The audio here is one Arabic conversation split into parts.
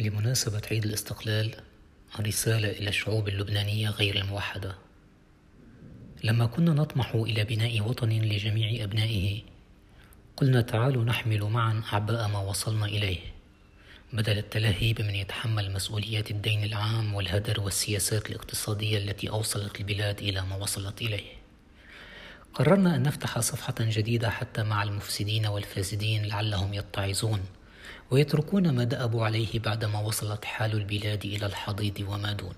لمناسبة عيد الاستقلال رسالة إلى الشعوب اللبنانية غير الموحدة. لما كنا نطمح إلى بناء وطن لجميع أبنائه قلنا تعالوا نحمل معا أعباء ما وصلنا إليه. بدل التلهي بمن يتحمل مسؤوليات الدين العام والهدر والسياسات الاقتصادية التي أوصلت البلاد إلى ما وصلت إليه. قررنا أن نفتح صفحة جديدة حتى مع المفسدين والفاسدين لعلهم يتعظون ويتركون ما دأبوا عليه بعدما وصلت حال البلاد إلى الحضيض وما دون.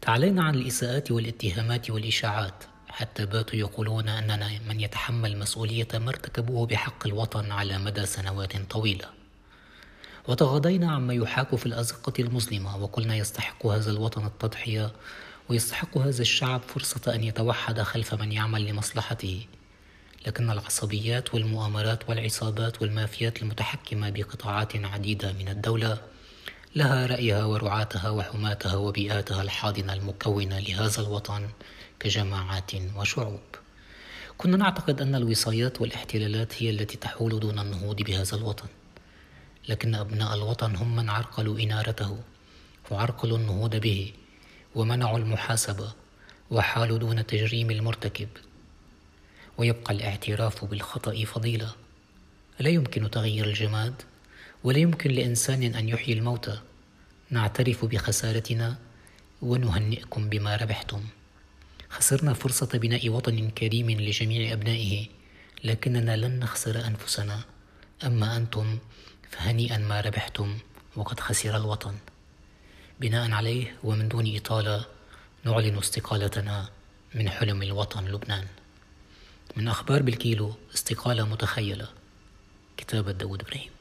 تعالينا عن الإساءات والاتهامات والإشاعات حتى باتوا يقولون أننا من يتحمل مسؤولية ما ارتكبوه بحق الوطن على مدى سنوات طويلة. وتغاضينا عما يحاك في الأزقة المظلمة وقلنا يستحق هذا الوطن التضحية ويستحق هذا الشعب فرصة أن يتوحد خلف من يعمل لمصلحته لكن العصبيات والمؤامرات والعصابات والمافيات المتحكمة بقطاعات عديدة من الدولة لها رأيها ورعاتها وحماتها وبيئاتها الحاضنة المكونة لهذا الوطن كجماعات وشعوب. كنا نعتقد أن الوصايات والاحتلالات هي التي تحول دون النهوض بهذا الوطن. لكن أبناء الوطن هم من عرقلوا إنارته وعرقلوا النهوض به ومنعوا المحاسبة وحالوا دون تجريم المرتكب. ويبقى الاعتراف بالخطأ فضيلة. لا يمكن تغيير الجماد ولا يمكن لإنسان أن يحيي الموتى. نعترف بخسارتنا ونهنئكم بما ربحتم. خسرنا فرصة بناء وطن كريم لجميع أبنائه لكننا لن نخسر أنفسنا. أما أنتم فهنيئا ما ربحتم وقد خسر الوطن. بناء عليه ومن دون إطالة نعلن استقالتنا من حلم الوطن لبنان. من أخبار بالكيلو استقالة متخيلة. كتابة داود إبراهيم.